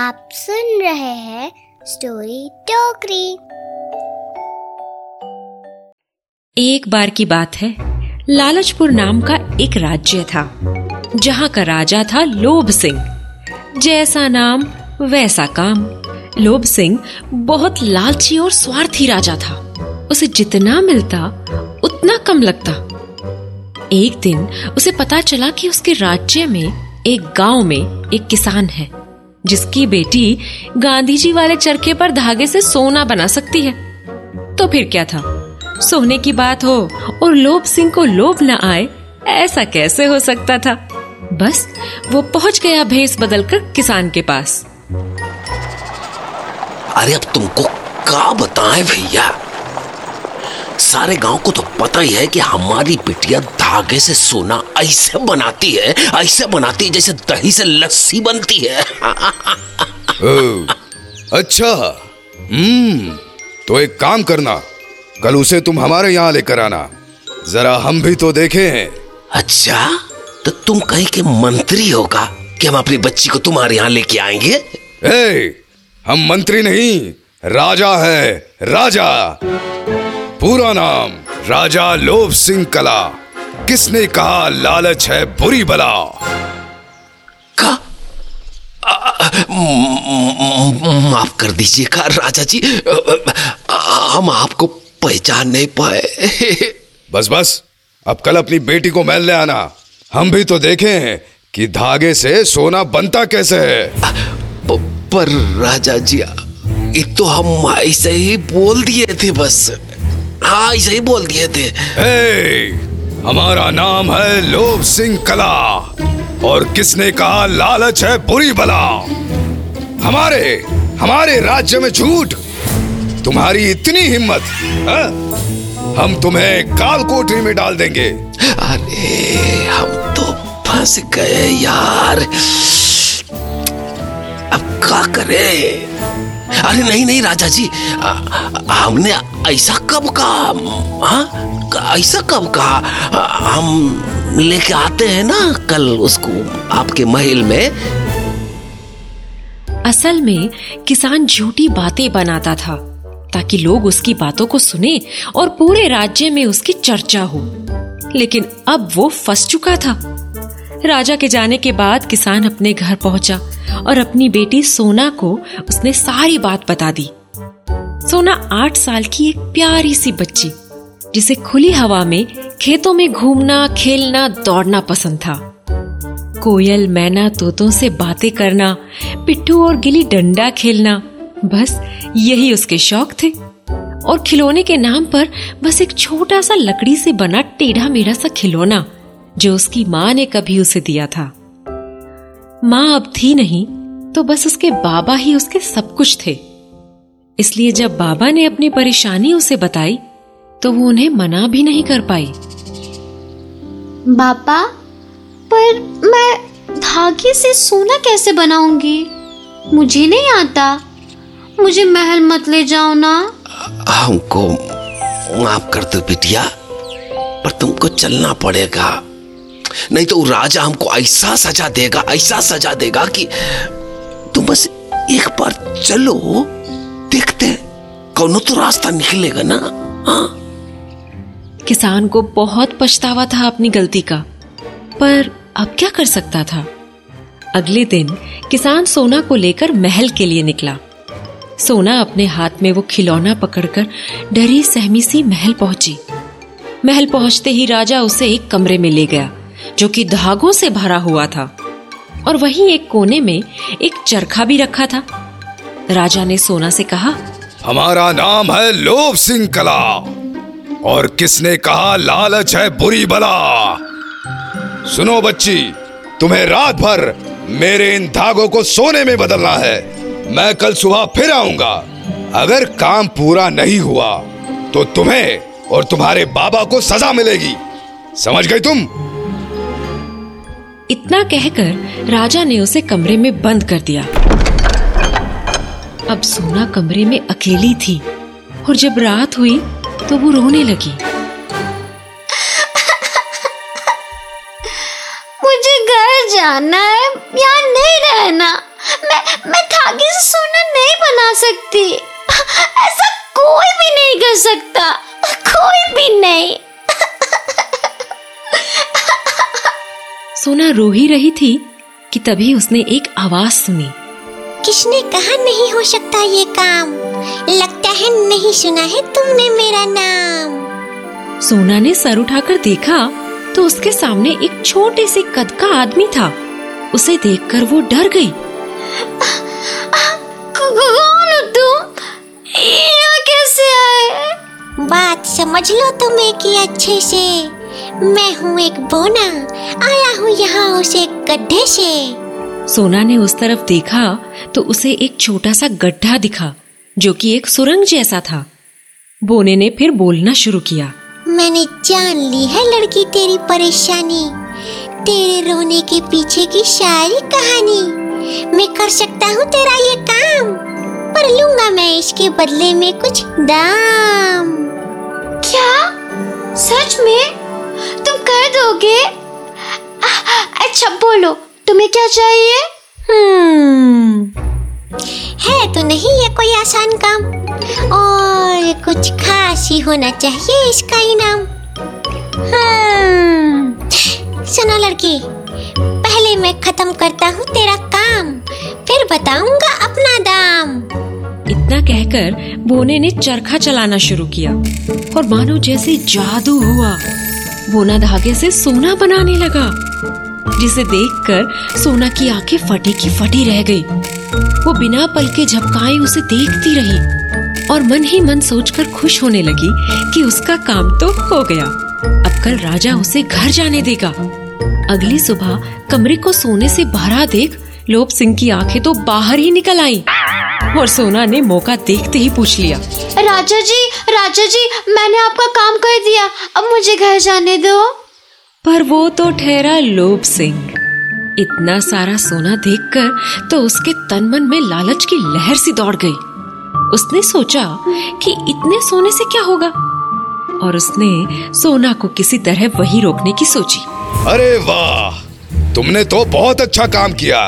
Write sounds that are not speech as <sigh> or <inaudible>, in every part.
आप सुन रहे हैं स्टोरी टोकरी। एक बार की बात है। लालचपुर नाम का एक राज्य था, जहाँ का राजा था लोभ सिंह। जैसा नाम, वैसा काम। लोभ सिंह बहुत लालची और स्वार्थी राजा था। उसे जितना मिलता, उतना कम लगता। एक दिन उसे पता चला कि उसके राज्य में, एक गाँव में एक किसान है। जिसकी बेटी गांधी जी वाले चरखे पर धागे से सोना बना सकती है। तो फिर क्या था? सोने की बात हो और लोभ सिंह को लोभ न आए, ऐसा कैसे हो सकता था? बस, वो पहुँच गया भेस बदलकर किसान के पास। अरे अब तुमको क्या बताएँ भैया? सारे गाँव को तो पता ही है कि हमारी बिटिया धागे से सोना ऐसे बनाती है ऐसे बनाती है जैसे दही से लस्सी बनती है। <laughs> ओ, अच्छा। हम्म तो एक काम करना कल उसे तुम हमारे यहाँ लेकर आना। जरा हम भी तो देखें अच्छा तो तुम कहीं के मंत्री होगा कि हम अपनी बच्ची को तुम्हारे यहाँ लेके आएँगे? ए, हम मंत्री नहीं राजा है राजा। पूरा नाम राजा लोभ सिंह कला। किसने कहा लालच है बुरी बला? का? माफ़ कर दीजिएगा राजा जी? हम आपको पहचान नहीं पाए। बस बस अब कल अपनी बेटी को मैल ले आना। हम भी तो देखे देखें कि धागे से सोना बनता कैसे है। पर राजा जी ये तो हम ऐसे ही बोल दिए थे बस। हाँ ऐसे ही बोल दिए थे। ए, हमारा नाम है लोभ सिंह कला। और किसने कहा लालच है बुरी बला? हमारे हमारे राज्य में झूठ। तुम्हारी इतनी हिम्मत हाँ? हम तुम्हें काल कोठरी में डाल देंगे। अरे हम तो फंस गए यार। अब क्या करें? अरे नहीं नहीं राजा जी आ, हमने ऐसा कब कहा? ऐसा कब कहा? हम लेके आते हैं ना कल उसको आपके महल में। असल में किसान झूठी बातें बनाता था ताकि लोग उसकी बातों को सुने और पूरे राज्य में उसकी चर्चा हो। लेकिन अब वो फंस चुका था। राजा के जाने के बाद किसान अपने घर पहुँचा। और अपनी बेटी सोना को उसने सारी बात बता दी। सोना आठ साल की एक प्यारी सी बच्ची, जिसे खुली हवा में खेतों में घूमना, खेलना, दौड़ना पसंद था। कोयल, मैना, तोतों से बातें करना, पिट्ठू और गिली डंडा खेलना, बस यही उसके शौक थे। और खिलौने के नाम पर बस एक छोटा सा लकड़ी से बना टेढ़ा मेढ़ा सा खिलौना, जो उसकी माँ ने कभी उसे दिया था। माँ अब थी नहीं तो बस उसके बाबा ही उसके सब कुछ थे। इसलिए जब बाबा ने अपनी परेशानी उसे बताई तो वो उन्हें मना भी नहीं कर पाई। पापा पर मैं धागे से सोना कैसे बनाऊँगी? मुझे नहीं आता। मुझे महल मत ले जाओ ना। हमको माफ़ कर दो बिटिया पर तुमको चलना पड़ेगा। नहीं तो राजा हमको ऐसा सजा देगा, ऐसा सजा देगा कि तुम बस एक बार चलो, देखते कौनो तो रास्ता निकलेगा ना। हाँ। किसान को बहुत पछतावा था अपनी गलती का, पर अब क्या कर सकता था? अगले दिन किसान सोना को लेकर महल के लिए निकला। सोना अपने हाथ में वो खिलौना पकड़कर डरी सहमी सी महल पहुँची। महल पहुँचते ही राजा उसे एक कमरे में ले गया। जो कि धागों से भरा हुआ था। और वहीं एक कोने में एक चरखा भी रखा था। राजा ने सोना से कहा, हमारा नाम है लोभ सिंह कला और किसने कहा लालच है बुरी बला? सुनो बच्ची, तुम्हें रात भर मेरे इन धागों को सोने में बदलना है। मैं कल सुबह फिर आऊँगा। अगर काम पूरा नहीं हुआ तो तुम्हें और तुम्हारे बाबा को सजा मिलेगी। समझ गई तुम? इतना कहकर राजा ने उसे कमरे में बंद कर दिया। अब सोना कमरे में अकेली थी और जब रात हुई तो वो रोने लगी। मुझे घर जाना है, यहाँ नहीं रहना। मैं मैं थक बना सकती। ऐसा कोई भी नहीं कर सकता। कोई भी नहीं। सोना रो ही रही थी कि तभी उसने एक आवाज़ सुनी। किसने कहा नहीं हो सकता ये काम? लगता है नहीं सुना है तुमने मेरा नाम। सोना ने सर उठाकर देखा तो उसके सामने एक छोटे से कद का आदमी था। उसे देखकर वो डर गई। कौन तुम? कैसे आए? बात समझ लो तुम्हें कि अच्छे से। मैं हूँ एक बोना हूँ यहाँ उसे गड्ढे से। सोना ने उस तरफ़ देखा तो उसे एक छोटा सा गड्ढा दिखा जो कि एक सुरंग जैसा था। बोने ने फिर बोलना शुरू किया। मैंने जान ली है लड़की तेरी परेशानी तेरे रोने के पीछे की सारी कहानी। मैं कर सकता हूँ तेरा ये काम पर लूँगा मैं इसके बदले में कुछ दाम। क्या? सच में? तुम कर दोगे? अच्छा बोलो तुम्हें क्या चाहिए? हम्म। है तो नहीं ये कोई आसान काम? और कुछ खास ही होना चाहिए इसका इनाम। हम्म। सुनो लड़की पहले मैं खत्म करता हूँ तेरा काम फिर बताऊँगा अपना दाम। इतना कहकर बोने ने चरखा चलाना शुरू किया और मानो जैसे जादू हुआ। बोना धागे से सोना बनाने लगा, जिसे देखकर सोना की आँखें फटी की फटी रह गई। वो बिना पल के झपकाए उसे देखती रही और मन ही मन सोचकर खुश होने लगी कि उसका काम तो हो गया। अब कल राजा उसे घर जाने देगा। अगली सुबह कमरे को सोने से भरा देख लोभ सिंह की आँखें तो बाहर ही निकल आई। और सोना ने मौका देखते ही पूछ लिया। राजा जी राजा जी मैंने आपका काम कर दिया। अब मुझे घर जाने दो। पर वो तो ठहरा लोभ सिंह। इतना सारा सोना देखकर तो उसके तन मन में लालच की लहर सी दौड़ गई। उसने सोचा कि इतने सोने से क्या होगा? और उसने सोना को किसी तरह वही रोकने की सोची। अरे वाह तुमने तो बहुत अच्छा काम किया।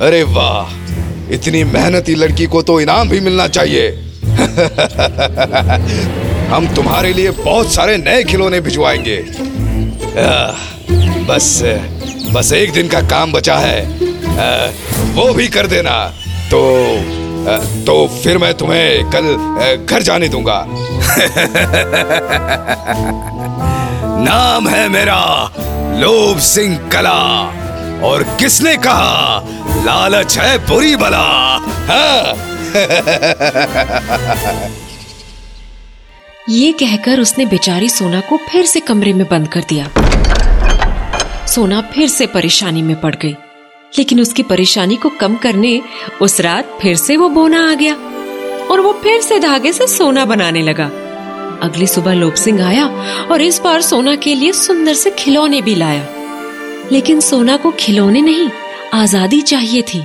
अरे वाह इतनी मेहनती लड़की को तो इनाम भी मिलना चाहिए। <laughs> हम तुम्हारे लिए बहुत सारे नए खिलौने भिजवाएँगे। <laughs> बस बस एक दिन का काम बचा है। <laughs> वो भी कर देना। तो तो फिर मैं तुम्हें कल, घर जाने दूँगा। नाम है मेरा लोभ सिंह कला। और किसने कहा, लालच है बुरी बला? हाँ? ये कहकर उसने बेचारी सोना को फिर से कमरे में बंद कर दिया। सोना फिर से परेशानी में पड़ गई, लेकिन उसकी परेशानी को कम करने उस रात फिर से वो बोना आ गया और वो फिर से धागे से सोना बनाने लगा। अगली सुबह लोप सिंह आया और इस बार सोना के लिए सुंदर से खिलौने भी लाया। लेकिन सोना को खिलौने नहीं, आज़ादी चाहिए थी।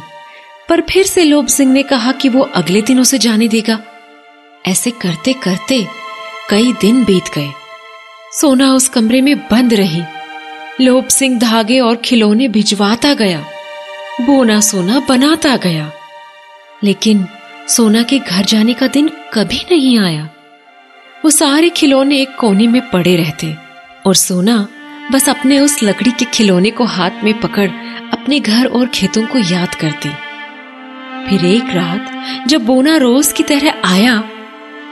पर फिर से लोभ सिंह ने कहा कि वो अगले दिन उसे जाने देगा। ऐसे करते करते कई दिन बीत गए। सोना उस कमरे में बंद रही। लोभ सिंह धागे और खिलौने भिजवाता गया। बोना सोना बनाता गया। लेकिन सोना के घर जाने का दिन कभी नहीं आया। वो सारे खिलौने एक कोने में पड़े रहते और सोना बस अपने उस लकड़ी के खिलौने को हाथ में पकड़ अपने घर और खेतों को याद करती। फिर एक रात जब बोना रोज की तरह आया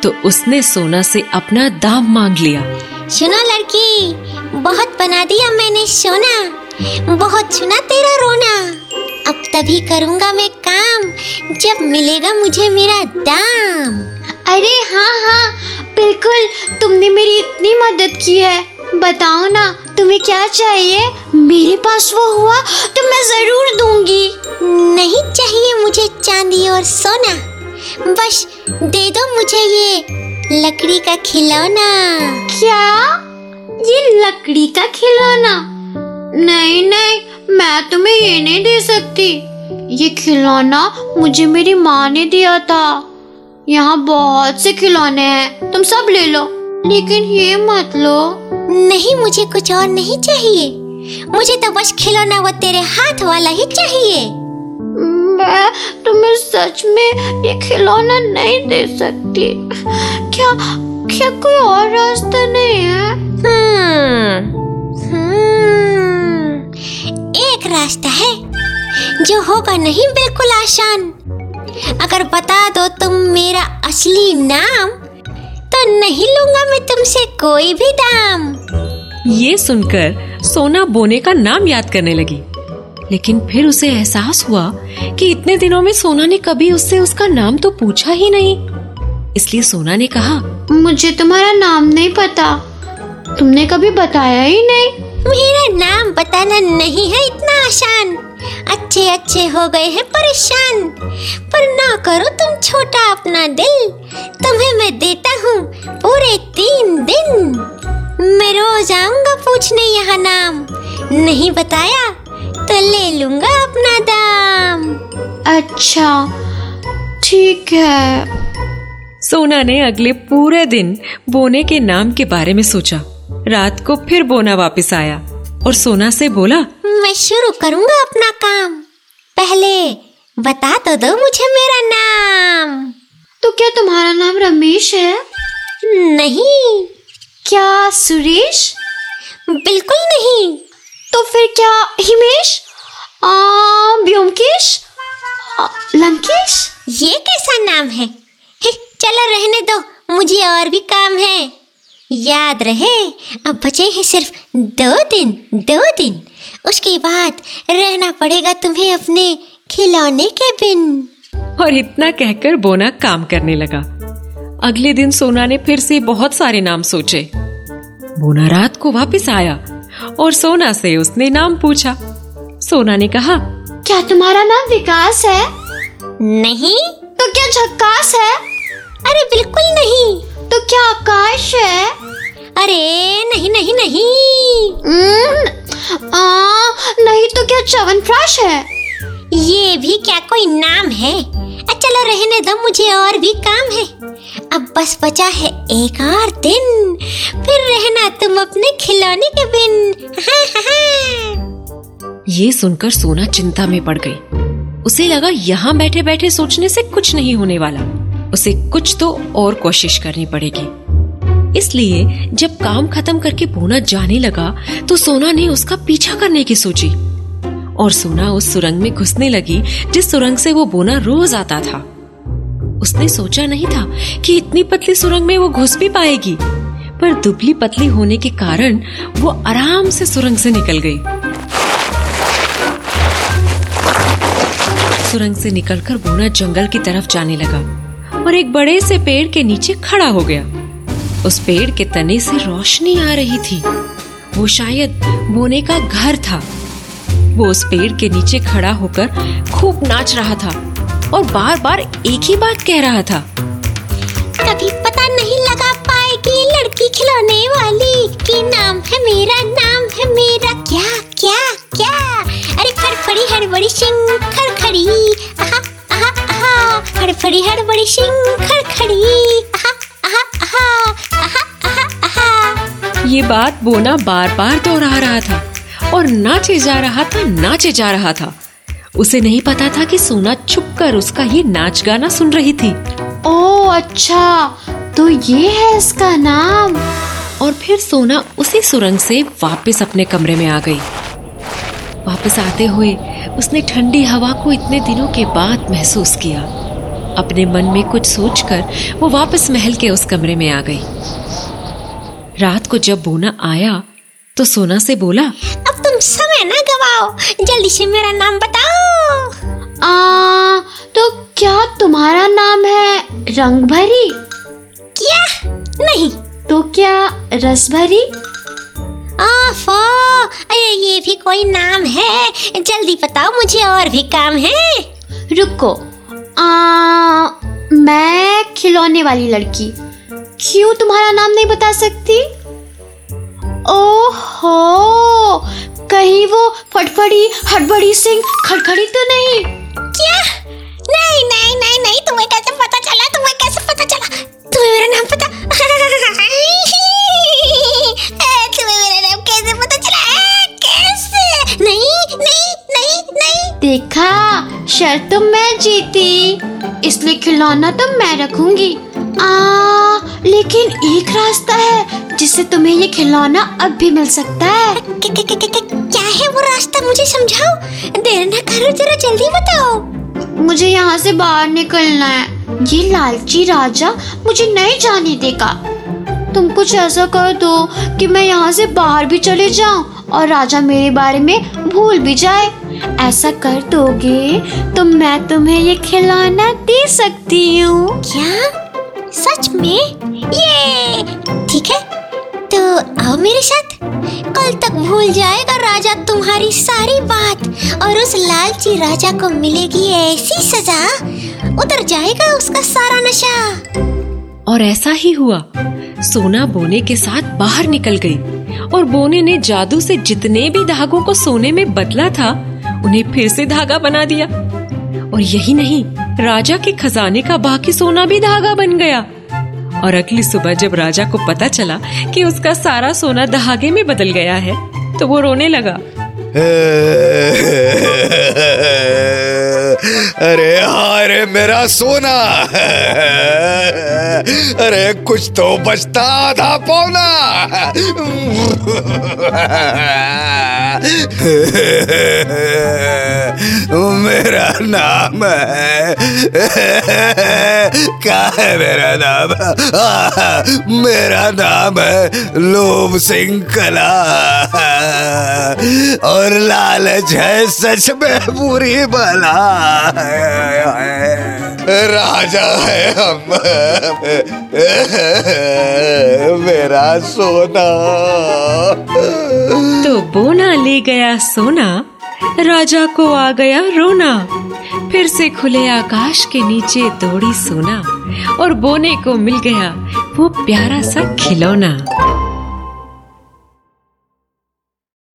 तो उसने सोना से अपना दाम मांग लिया। सुनो लड़की बहुत बना दिया मैंने सोना। बहुत सुना तेरा रोना। अब तभी करूँगा मैं काम जब मिलेगा मुझे मेरा दाम। अरे हाँ हाँ बिल्कुल तुमने मेरी इतनी मदद की है। बताओ ना तुम्हें क्या चाहिए? मेरे पास वो हुआ तो मैं ज़रूर दूँगी। नहीं चाहिए मुझे चांदी और सोना। बस दे दो मुझे ये लकड़ी का खिलौना। क्या? ये लकड़ी का खिलौना? नहीं नहीं, मैं तुम्हें ये नहीं दे सकती। ये खिलौना मुझे मेरी माँ ने दिया था। यहाँ बहुत से खिलौने हैं, तुम सब ले लो। लेकिन ये मत लो। नहीं मुझे कुछ और नहीं चाहिए। मुझे तो बस खिलौना वो तेरे हाथ वाला ही चाहिए। मैं तुम्हें सच में ये खिलौना नहीं दे सकती। क्या क्या कोई और रास्ता नहीं है? हम्म, हम्म, एक रास्ता है जो होगा नहीं बिल्कुल आसान। अगर बता दो तुम मेरा असली नाम तो नहीं लूँगा मैं तुमसे कोई भी दाम। ये सुनकर सोना बोने का नाम याद करने लगी। लेकिन फिर उसे एहसास हुआ कि इतने दिनों में सोना ने कभी उससे उसका नाम तो पूछा ही नहीं। इसलिए सोना ने कहा मुझे तुम्हारा नाम नहीं पता। तुमने कभी बताया ही नहीं। मेरा नाम बताना नहीं है इतना आसान। अच्छे अच्छे हो गए हैं परेशान। पर ना करो तुम छोटा अपना दिल। तुम्हें मैं देता हूँ पूरे तीन दिन। मैं रोज आऊँगा पूछने यहाँ नाम। नहीं बताया? तो ले लूँगा अपना दाम। अच्छा ठीक है। सोना ने अगले पूरे दिन बोने के नाम के बारे में सोचा। रात को फिर बोना वापस आया और सोना से बोला मैं शुरू करूँगा अपना काम। पहले बता तो दो मुझे मेरा नाम। तो क्या तुम्हारा नाम रमेश है? नहीं। क्या सुरेश? बिल्कुल नहीं। तो फिर क्या हिमेश? आ, व्योमकेश लंकेश? ये कैसा नाम है? हे, चलो रहने दो मुझे और भी काम है। याद रहे अब बचे हैं सिर्फ़ दो दिन दो दिन। उसके बाद रहना पड़ेगा तुम्हें अपने खिलौने के बिन। और इतना कहकर बोना काम करने लगा। अगले दिन सोना ने फिर से बहुत सारे नाम सोचे। बोना रात को वापस आया और सोना से उसने नाम पूछा। सोना ने कहा क्या तुम्हारा नाम विकास है? नहीं। तो क्या झक्कास है? अरे बिल्कुल नहीं। तो क्या आकाश है? अरे नहीं नहीं नहीं। हम्म, आ, नहीं तो क्या च्यवनप्राश है? ये भी क्या कोई नाम है? चलो रहने दो मुझे और भी काम है। अब बस बचा है एक और दिन फिर रहना तुम अपने खिलौने के बिन। हाँ, <laughs> हाँ। ये सुनकर सोना चिंता में पड़ गई। उसे लगा यहाँ बैठे बैठे सोचने से कुछ नहीं होने वाला। उसे कुछ तो और कोशिश करनी पड़ेगी। इसलिए जब काम खत्म करके पूना जाने लगा तो सोना ने उसका पीछा करने की सोची। और सोना उस सुरंग में घुसने लगी, जिस सुरंग से वो बोना रोज आता था। उसने सोचा नहीं था कि इतनी पतली सुरंग में वो घुस भी पाएगी। पर दुबली पतली होने के कारण वो आराम से सुरंग से निकल गई। सुरंग से निकलकर बोना जंगल की तरफ़ जाने लगा और एक बड़े से पेड़ के नीचे खड़ा हो गया। उस पेड़ के तने से रोशनी आ रही थी। वो शायद बोने का घर था। वो उस पेड़ के नीचे खड़ा होकर खूब नाच रहा था और बार बार एक ही बात कह रहा था। कभी पता नहीं लगा पाएगी लड़की खिलौने वाली कि नाम है मेरा नाम है मेरा। क्या क्या क्या? अरे फड़फड़ी हड़बड़ी सिंह खड़खड़ी आहा आहा आहा। फड़फड़ी हड़बड़ी सिंह खड़खड़ी आहा आहा आहा आहा आहा आहा। ये बात बोना बार बार दोहरा रहा था। और नाचे जा रहा था नाचे जा रहा था। उसे नहीं पता था कि सोना छुपकर उसका ये नाच गाना सुन रही थी। ओ अच्छा तो ये है इसका नाम। और फिर सोना उसी सुरंग से वापस अपने कमरे में आ गई। वापस आते हुए उसने ठंडी हवा को इतने दिनों के बाद महसूस किया। अपने मन में कुछ सोचकर वो वापस महल के उस कमरे में आ गई। रात को जब बोना आया तो सोना से बोला समय ना गवाओ। जल्दी से मेरा नाम बताओ। आ, तो क्या तुम्हारा नाम है रंग भरी क्या? नहीं। तो क्या रस भरी आफो अरे ये भी कोई नाम है। जल्दी बताओ मुझे और भी काम है। रुको। आ, मैं खिलौने वाली लड़की। क्यों तुम्हारा नाम नहीं बता सकती? ओहो कहीं वो फटफड़ी हड़बड़ी सिंह खड़खड़ी तो नहीं। क्या? नहीं नहीं नहीं नहीं तुम्हें कैसे पता चला? तुम्हें कैसे पता चला? तुम्हें मेरा नाम पता? <laughs> तुम्हें मेरा नाम कैसे पता चला? कैसे? नहीं नहीं नहीं नहीं। देखा शर्त तो मैं जीती इसलिए खिलौना तो मैं रखूँगी। आ लेकिन एक रास्ता है जिससे तुम्हें ये खिलौना अब भी मिल सकता है। है वो रास्ता मुझे समझाओ। देर ना करो जरा जल्दी बताओ। मुझे यहाँ से बाहर निकलना है। ये लालची राजा मुझे नहीं जाने देगा। तुम कुछ ऐसा कर दो कि मैं यहाँ से बाहर भी चले जाऊँ और राजा मेरे बारे में भूल भी जाए। ऐसा कर दोगे तो मैं तुम्हें ये खिलौना दे सकती हूँ। क्या? सच में? ये! ठीक है। तो आओ मेरे साथ। भूल जाएगा राजा तुम्हारी सारी बात। और उस लालची राजा को मिलेगी ऐसी सजा। उतर जाएगा उसका सारा नशा। और ऐसा ही हुआ। सोना बोने के साथ बाहर निकल गई। और बोने ने जादू से जितने भी धागों को सोने में बदला था, उन्हें फिर से धागा बना दिया। और यही नहीं, राजा के खजाने का बाकी सोना भी धागा बन गया। और अगली सुबह जब राजा को पता चला कि उसका सारा सोना धागे में बदल गया है तो वो रोने लगा। <laughs> अरे हाय मेरा सोना। <laughs> अरे कुछ तो बचता था पौना। <laughs> मेरा नाम है। क्या है मेरा नाम? मेरा नाम है लोभ सिंह कला। और लालच है सच में बुरी बला राजा है हम। मेरा सोना। तो बोना ले गया सोना, राजा को आ गया रोना। फिर से खुले आकाश के नीचे दौड़ी सोना, और बोने को मिल गया वो प्यारा सा खिलौना।